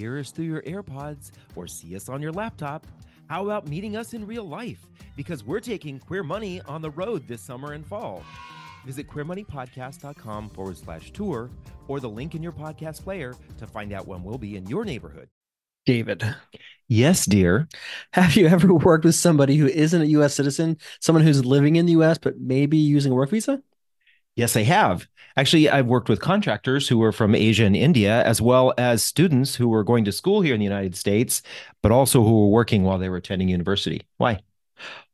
hear us through your AirPods or see us on your laptop, how about meeting us in real life? Because we're taking Queer Money on the road this summer and fall. Visit queermoneypodcast.com forward slash tour or the link in your podcast player to find out when we'll be in your neighborhood. David, Yes, dear. have you ever worked with somebody who isn't a US citizen, someone who's living in the US but maybe using a work visa? Yes, I have. Actually, I've worked with contractors who were from Asia and India, as well as students who were going to school here in the United States, but also who were working while they were attending university. Why?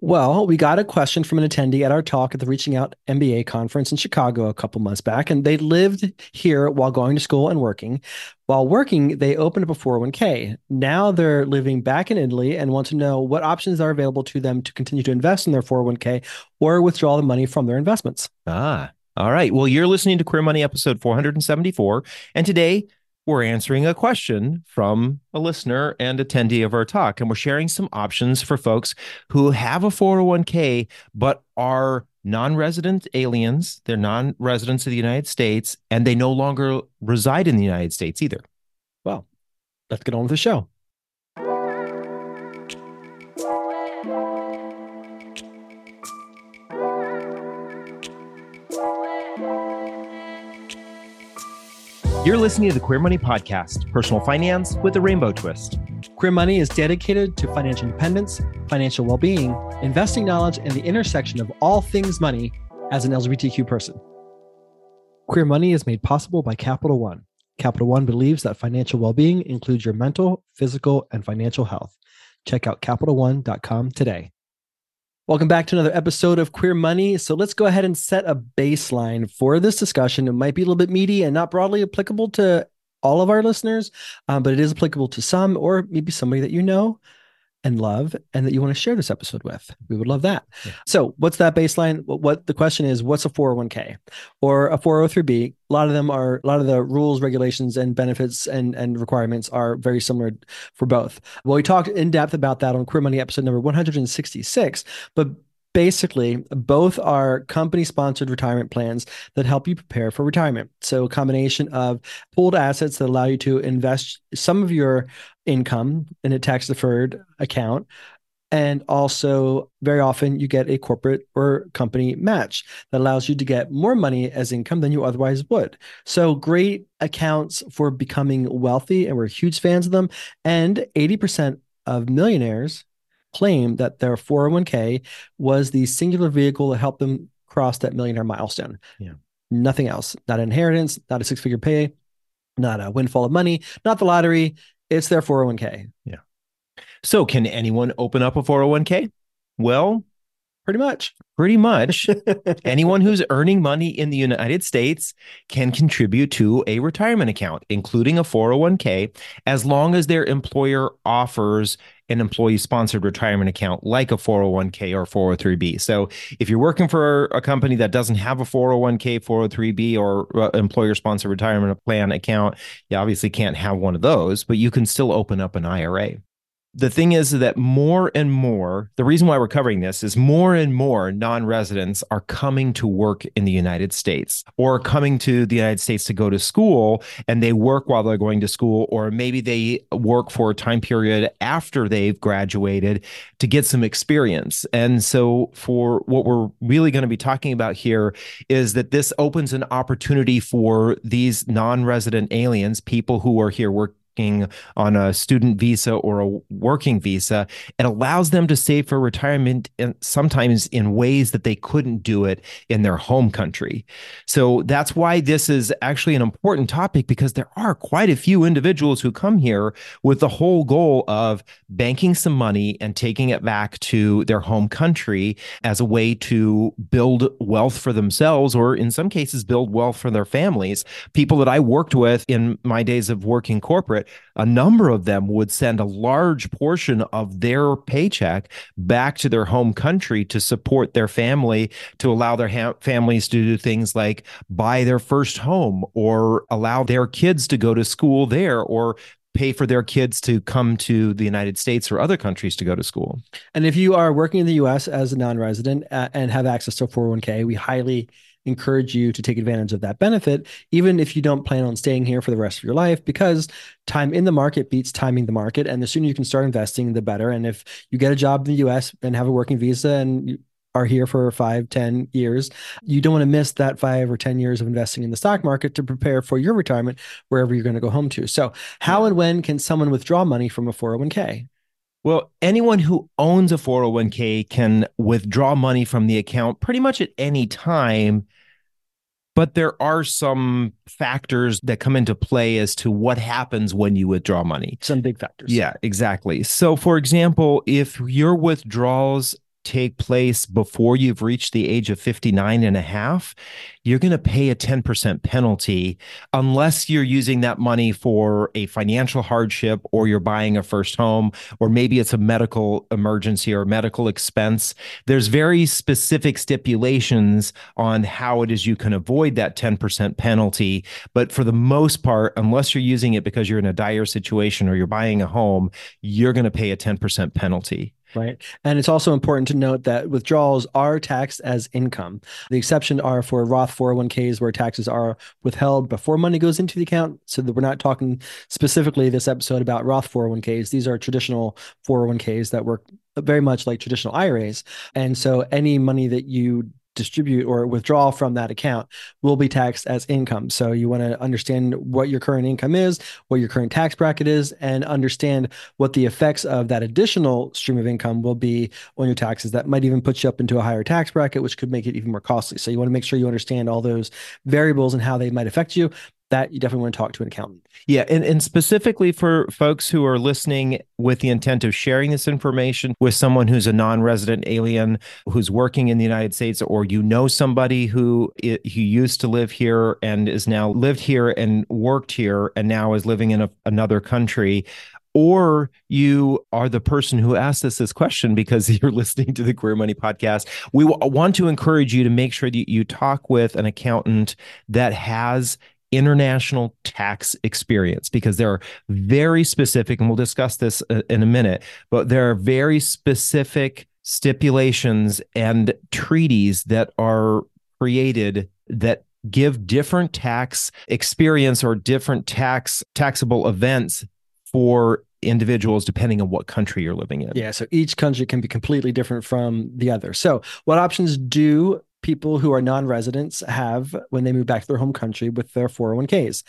Well, we got a question from an attendee at our talk at the Reaching Out MBA conference in Chicago a couple months back, and they lived here while going to school and working. While working, they opened up a 401k. Now they're living back in Italy and want to know what options are available to them to continue to invest in their 401k or withdraw the money from their investments. Ah, all right. Well, you're listening to Queer Money episode 474. And today we're answering a question from a listener and attendee of our talk. And we're sharing some options for folks who have a 401k, but are non resident aliens. They're non residents of the United States, and they no longer reside in the United States either. Well, let's get on with the show. You're listening to the Queer Money Podcast, personal finance with a rainbow twist. Queer Money is dedicated to financial independence, financial well being, investing knowledge, and the intersection of all things money as an LGBTQ person. Queer Money is made possible by Capital One. Capital One believes that financial well being includes your mental, physical, and financial health. Check out CapitalOne.com today. Welcome back to another episode of Queer Money. So let's go ahead and set a baseline for this discussion. It might be a little bit meaty and not broadly applicable to all of our listeners, um, but it is applicable to some or maybe somebody that you know and love and that you want to share this episode with. We would love that. Yeah. So, what's that baseline? What, what the question is, what's a 401k or a 403b? A lot of them are a lot of the rules, regulations and benefits and and requirements are very similar for both. Well, we talked in depth about that on Queer Money episode number 166, but basically both are company sponsored retirement plans that help you prepare for retirement. So a combination of pooled assets that allow you to invest some of your income in a tax deferred account and also very often you get a corporate or company match that allows you to get more money as income than you otherwise would. So great accounts for becoming wealthy and we're huge fans of them and 80% of millionaires claim that their 401k was the singular vehicle that helped them cross that millionaire milestone. Yeah. Nothing else, not inheritance, not a six figure pay, not a windfall of money, not the lottery. It's their 401k. Yeah. So, can anyone open up a 401k? Well, Pretty much. pretty much. Anyone who's earning money in the United States can contribute to a retirement account, including a 401k, as long as their employer offers an employee sponsored retirement account like a 401k or 403b. So if you're working for a company that doesn't have a 401k, 403b, or employer sponsored retirement plan account, you obviously can't have one of those, but you can still open up an IRA the thing is that more and more, the reason why we're covering this is more and more non residents are coming to work in the United States or coming to the United States to go to school and they work while they're going to school, or maybe they work for a time period after they've graduated to get some experience. And so, for what we're really going to be talking about here is that this opens an opportunity for these non resident aliens, people who are here working on a student visa or a working visa, it allows them to save for retirement in, sometimes in ways that they couldn't do it in their home country. So that's why this is actually an important topic because there are quite a few individuals who come here with the whole goal of banking some money and taking it back to their home country as a way to build wealth for themselves or in some cases build wealth for their families. People that I worked with in my days of working corporate a number of them would send a large portion of their paycheck back to their home country to support their family, to allow their ha- families to do things like buy their first home or allow their kids to go to school there or pay for their kids to come to the United States or other countries to go to school. And if you are working in the US as a non resident uh, and have access to a 401k, we highly encourage you to take advantage of that benefit, even if you don't plan on staying here for the rest of your life, because time in the market beats timing the market. And the sooner you can start investing, the better. And if you get a job in the US and have a working visa and are here for five, ten years, you don't want to miss that five or 10 years of investing in the stock market to prepare for your retirement wherever you're going to go home to. So, how and when can someone withdraw money from a 401k? Well, anyone who owns a 401k can withdraw money from the account pretty much at any time. But there are some factors that come into play as to what happens when you withdraw money. Some big factors. Yeah, exactly. So, for example, if your withdrawals take place before you've reached the age of 59 and a half, you're going to pay a 10% penalty unless you're using that money for a financial hardship or you're buying a first home or maybe it's a medical emergency or medical expense. There's very specific stipulations on how it is you can avoid that 10% penalty. But for the most part, unless you're using it because you're in a dire situation or you're buying a home, you're going to pay a 10% penalty. Right. And it's also important to note that withdrawals are taxed as income. The exception are for Roth 401ks where taxes are withheld before money goes into the account. So that we're not talking specifically this episode about Roth 401ks. These are traditional 401ks that work very much like traditional IRAs. And so any money that you distribute or withdraw from that account will be taxed as income. So you want to understand what your current income is, what your current tax bracket is, and understand what the effects of that additional stream of income will be on your taxes. That might even put you up into a higher tax bracket, which could make it even more costly. So you want to make sure you understand all those variables and how they might affect you that you definitely want to talk to an accountant. Yeah, and, and specifically for folks who are listening with the intent of sharing this information with someone who's a non-resident alien who's working in the United States, or you know somebody who who used to live here and is now lived here and worked here and now is living in a, another country or you are the person who asked us this question because you're listening to the Queer Money podcast. We want to encourage you to make sure that you talk with an accountant that has international tax experience because there are very specific, and we'll discuss this uh, in a minute, but there are very specific stipulations and treaties that are created that give different tax experience or different tax taxable events for individuals depending on what country you're living in. Yeah, so each country can be completely different from the other. So, what options do people who are non-residents have when they move back to their home country with their 401ks.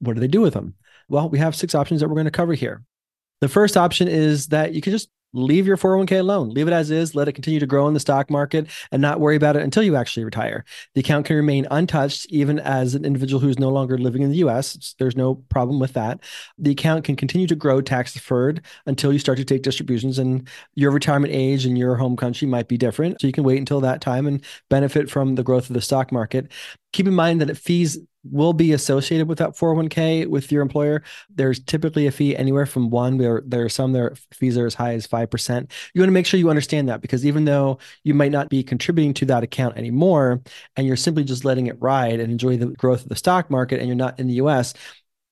What do they do with them? Well, we have six options that we're going to cover here. The first option is that you can just leave your 401k alone, leave it as is, let it continue to grow in the stock market and not worry about it until you actually retire. The account can remain untouched even as an individual who's no longer living in the US. There's no problem with that. The account can continue to grow tax deferred until you start to take distributions and your retirement age in your home country might be different. So you can wait until that time and benefit from the growth of the stock market. Keep in mind that it fees will be associated with that 401k with your employer. There's typically a fee anywhere from one. There, there are some there fees are as high as five percent. You want to make sure you understand that because even though you might not be contributing to that account anymore, and you're simply just letting it ride and enjoy the growth of the stock market, and you're not in the U.S.,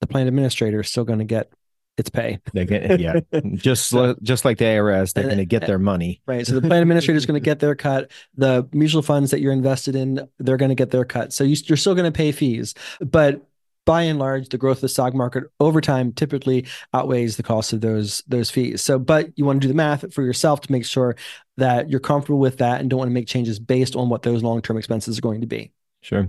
the plan administrator is still going to get its pay. They get yeah, just just like the IRS, they're going to get their money. Right. So the plan administrator is going to get their cut. The mutual funds that you're invested in, they're going to get their cut. So you, you're still going to pay fees, but by and large, the growth of the stock market over time typically outweighs the cost of those those fees. So, but you want to do the math for yourself to make sure that you're comfortable with that and don't want to make changes based on what those long term expenses are going to be. Sure.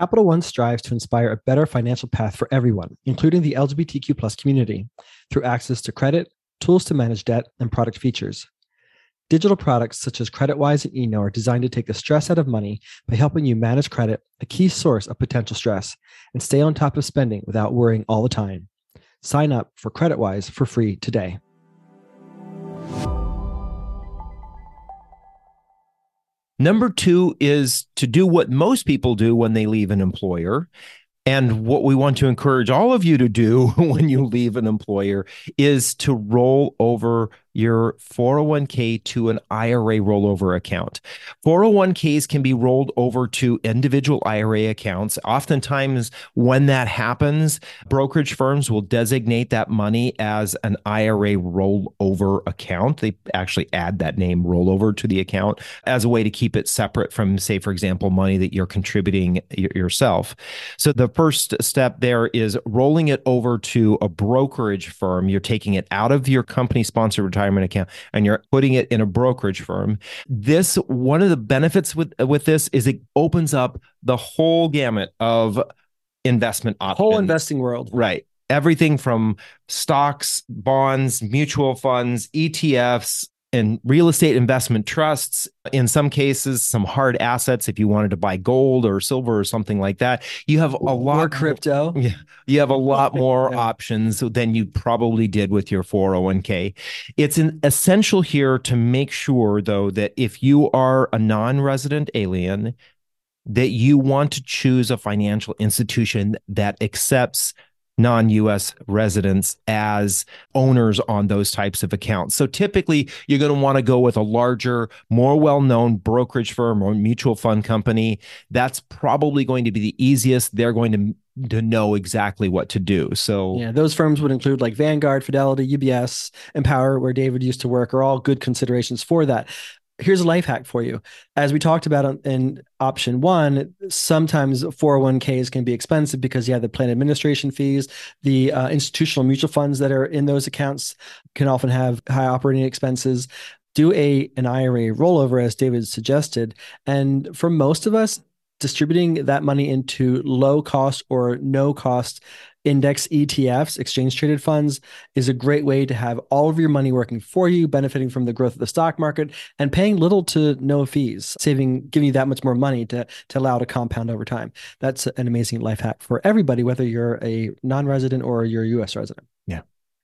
Capital One strives to inspire a better financial path for everyone, including the LGBTQ plus community, through access to credit, tools to manage debt, and product features. Digital products such as CreditWise and Eno are designed to take the stress out of money by helping you manage credit, a key source of potential stress, and stay on top of spending without worrying all the time. Sign up for CreditWise for free today. Number two is to do what most people do when they leave an employer. And what we want to encourage all of you to do when you leave an employer is to roll over your 401k to an IRA rollover account. 401ks can be rolled over to individual IRA accounts. Oftentimes, when that happens, brokerage firms will designate that money as an IRA rollover account. They actually add that name rollover to the account as a way to keep it separate from, say, for example, money that you're contributing yourself. So the first step there is rolling it over to a brokerage firm. You're taking it out of your company sponsored retirement account and you're putting it in a brokerage firm. This one of the benefits with with this is it opens up the whole gamut of investment options. Whole investing world. Right. Everything from stocks, bonds, mutual funds, ETFs, and real estate investment trusts in some cases some hard assets if you wanted to buy gold or silver or something like that you have a lot more crypto? Yeah you have a lot more options than you probably did with your 401k it's an essential here to make sure though that if you are a non-resident alien that you want to choose a financial institution that accepts non US residents as owners on those types of accounts. So typically, you're going to want to go with a larger, more well known brokerage firm or mutual fund company. That's probably going to be the easiest. They're going to to know exactly what to do. So yeah, those firms would include like Vanguard, Fidelity, UBS, Empower, where David used to work, are all good considerations for that here's a life hack for you. As we talked about in option one, sometimes 401ks can be expensive because you have the plan administration fees. The uh, institutional mutual funds that are in those accounts can often have high operating expenses. Do a an IRA rollover, as David suggested. And for most of us, distributing that money into low cost or no cost index ETFs, exchange traded funds, is a great way to have all of your money working for you, benefiting from the growth of the stock market, and paying little to no fees, saving, giving you that much more money to, to allow to compound over time. That's an amazing life hack for everybody, whether you're a non resident or you're a US resident.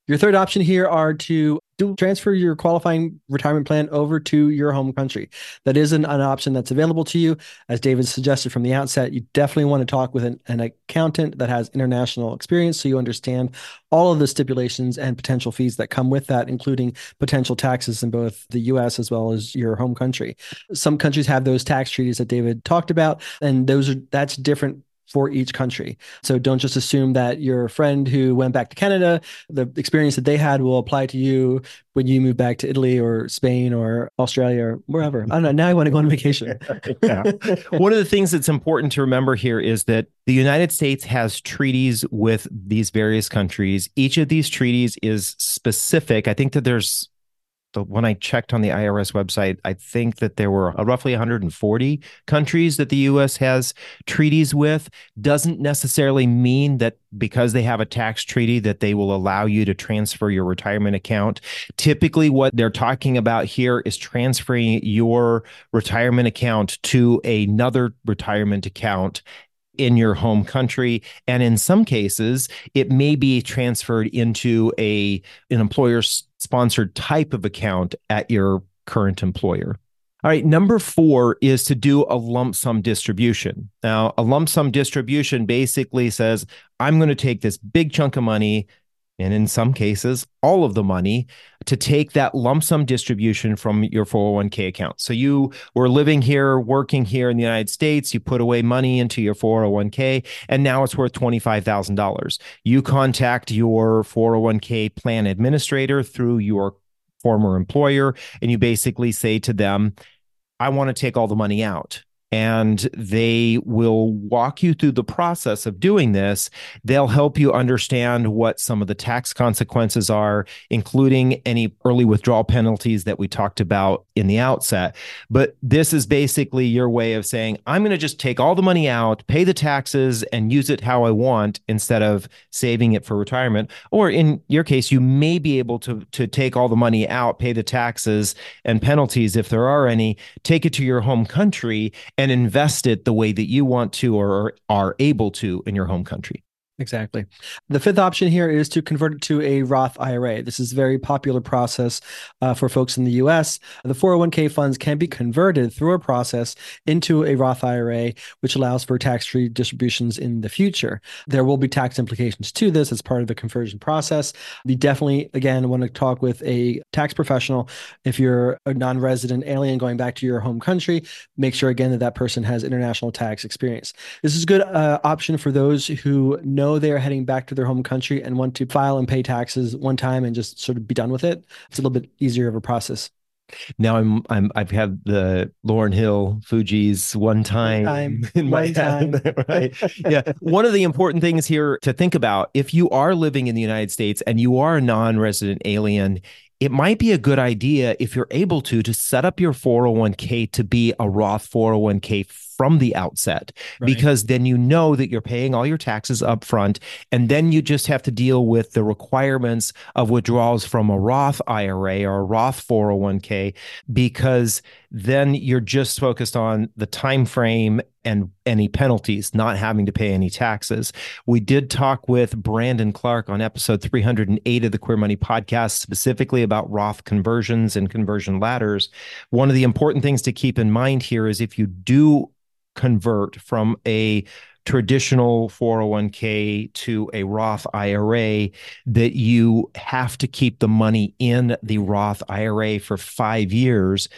Your third option here are to do transfer your qualifying retirement plan over to your home country. That is an, an option that's available to you. As David suggested from the outset, you definitely want to talk with an, an accountant that has international experience so you understand all of the stipulations and potential fees that come with that, including potential taxes in both the US as well as your home country. Some countries have those tax treaties that David talked about, and those are that's different for each country. So don't just assume that your friend who went back to Canada, the experience that they had will apply to you when you move back to Italy or Spain or Australia or wherever. I don't know. Now I want to go on vacation. yeah. One of the things that's important to remember here is that the United States has treaties with these various countries. Each of these treaties is specific. I think that there's the, when I checked on the IRS website, I think that there were uh, roughly 140 countries that the U.S. has treaties with. Doesn't necessarily mean that because they have a tax treaty that they will allow you to transfer your retirement account. Typically, what they're talking about here is transferring your retirement account to another retirement account in your home country and in some cases it may be transferred into a an employer sponsored type of account at your current employer all right, number four is to do a lump sum distribution. Now, a lump sum distribution basically says, I'm going to take this big chunk of money and in some cases, all of the money to take that lump sum distribution from your 401k account. So you were living here, working here in the United States, you put away money into your 401k, and now it's worth $25,000. You contact your 401k plan administrator through your former employer, and you basically say to them, I want to take all the money out and they will walk you through the process of doing this. They'll help you understand what some of the tax consequences are, including any early withdrawal penalties that we talked about in the outset. But this is basically your way of saying, I'm going to just take all the money out, pay the taxes, and use it how I want instead of saving it for retirement. Or in your case, you may be able to, to take all the money out, pay the taxes and penalties if there are any, take it to your home country and invest it the way that you want to or are able to in your home country. Exactly. The fifth option here is to convert it to a Roth IRA. This is a very popular process uh, for folks in the US. The 401k funds can be converted through a process into a Roth IRA, which allows for tax free distributions in the future. There will be tax implications to this as part of the conversion process. You definitely, again, want to talk with a tax professional. If you're a non resident alien going back to your home country, make sure again that that person has international tax experience. This is a good uh, option for those who know know they are heading back to their home country and want to file and pay taxes one time and just sort of be done with it, it's a little bit easier of a process. Now I'm I'm I've had the Lauryn Hill Fugees one time, one time in my head. right. Yeah. one of the important things here to think about if you are living in the United States and you are a non-resident alien, it might be a good idea if you're able to to set up your 401k to be a Roth 401k from the outset right. because then you know that you're paying all your taxes up front and then you just have to deal with the requirements of withdrawals from a Roth IRA or a Roth 401k because then you're just focused on the time frame and any penalties not having to pay any taxes we did talk with brandon clark on episode 308 of the queer money podcast specifically about roth conversions and conversion ladders one of the important things to keep in mind here is if you do convert from a traditional 401k to a Roth IRA that you have to keep the money in the Roth IRA for 5 years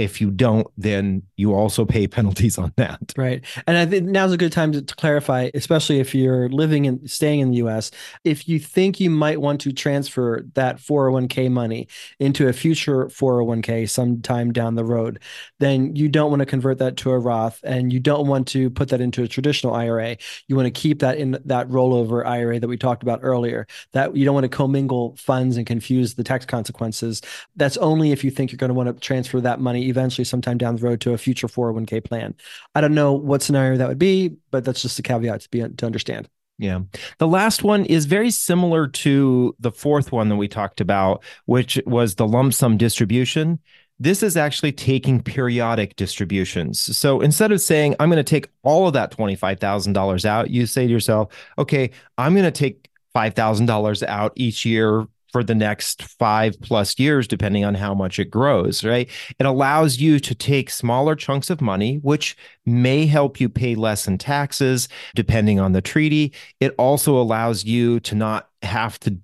if you don't, then you also pay penalties on that. Right. And I think now's a good time to, to, clarify, especially if you're living and staying in the US. If you think you might want to transfer that 401k money into a future 401k sometime down the road, then you don't want to convert that to a Roth and you don't want to put that into a traditional IRA. You want to keep that in that rollover IRA that we talked about earlier. That you don't want to commingle funds and confuse the tax consequences. That's only if you think you're going to want to transfer that money eventually sometime down the road to a future 401k plan. I don't know what scenario that would be, but that's just a caveat to be to understand. Yeah. The last one is very similar to the fourth one that we talked about, which was the lump sum distribution. This is actually taking periodic distributions. So instead of saying, I'm going to take all of that $25,000 out, you say to yourself, okay, I'm going to take $5,000 out each year for the next five plus years, depending on how much it grows, right? It allows you to take smaller chunks of money, which may help you pay less in taxes, depending on the treaty. It also allows you to not have to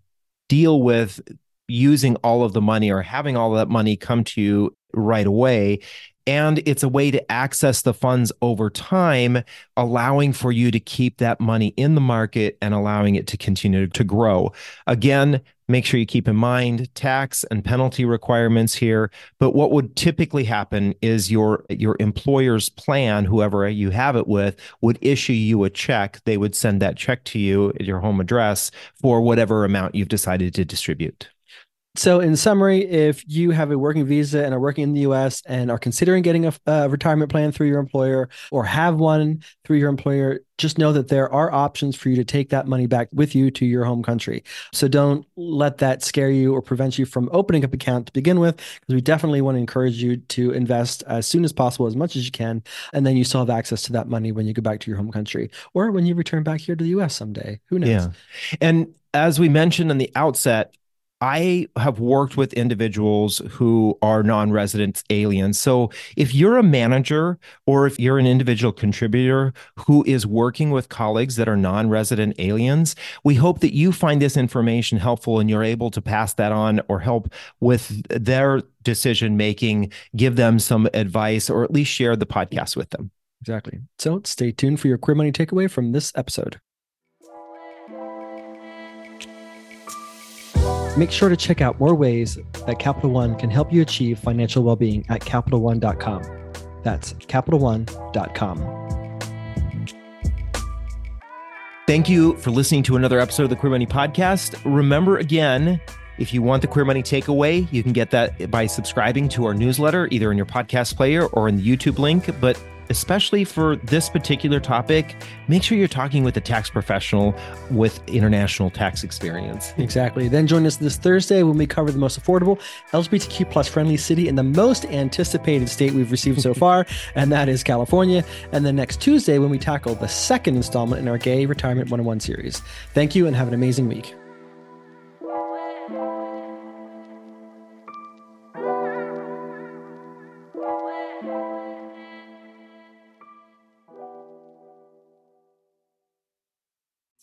deal with using all of the money or having all that money come to you right away. And it's a way to access the funds over time, allowing for you to keep that money in the market and allowing it to continue to grow. Again, make sure you keep in mind tax and penalty requirements here. But what would typically happen is your your employer's plan whoever you have it with would issue you a check. They would send that check to you at your home address for whatever amount you've decided to distribute so, in summary, if you have a working visa and are working in the US and are considering getting a, a, retirement plan through your employer or have one through your employer, just know that there are options for you to take that money back with you to your home country. So, don't let that scare you or prevent you from opening up an account to begin with, because we definitely want to encourage you to invest as soon as possible, as much as you can. And then you still have access to that money when you go back to your home country or when you return back here to the US someday. Who knows? Yeah. And as we mentioned in the outset, I have worked with individuals who are non resident aliens. So if you're a manager or if you're an individual contributor who is working with colleagues that are non resident aliens, we hope that you find this information helpful and you're able to pass that on or help with their decision making, give them some advice, or at least share the podcast with them. Exactly. So stay tuned for your queer money takeaway from this episode. Make sure to check out more ways that Capital One can help you achieve financial well being at CapitalOne.com. That's CapitalOne.com. Thank you for listening to another episode of the Queer Money Podcast. Remember again, if you want the Queer Money Takeaway, you can get that by subscribing to our newsletter, either in your podcast player or in the YouTube link. But especially for this particular topic, make sure you're talking with a tax professional with international tax experience. Exactly. Then join us this Thursday when we cover the most affordable LGBTQ plus friendly city in the most anticipated state we've received so far, and that is California. And then next Tuesday when we tackle the second installment in our Gay Retirement 101 series. Thank you and have an amazing week.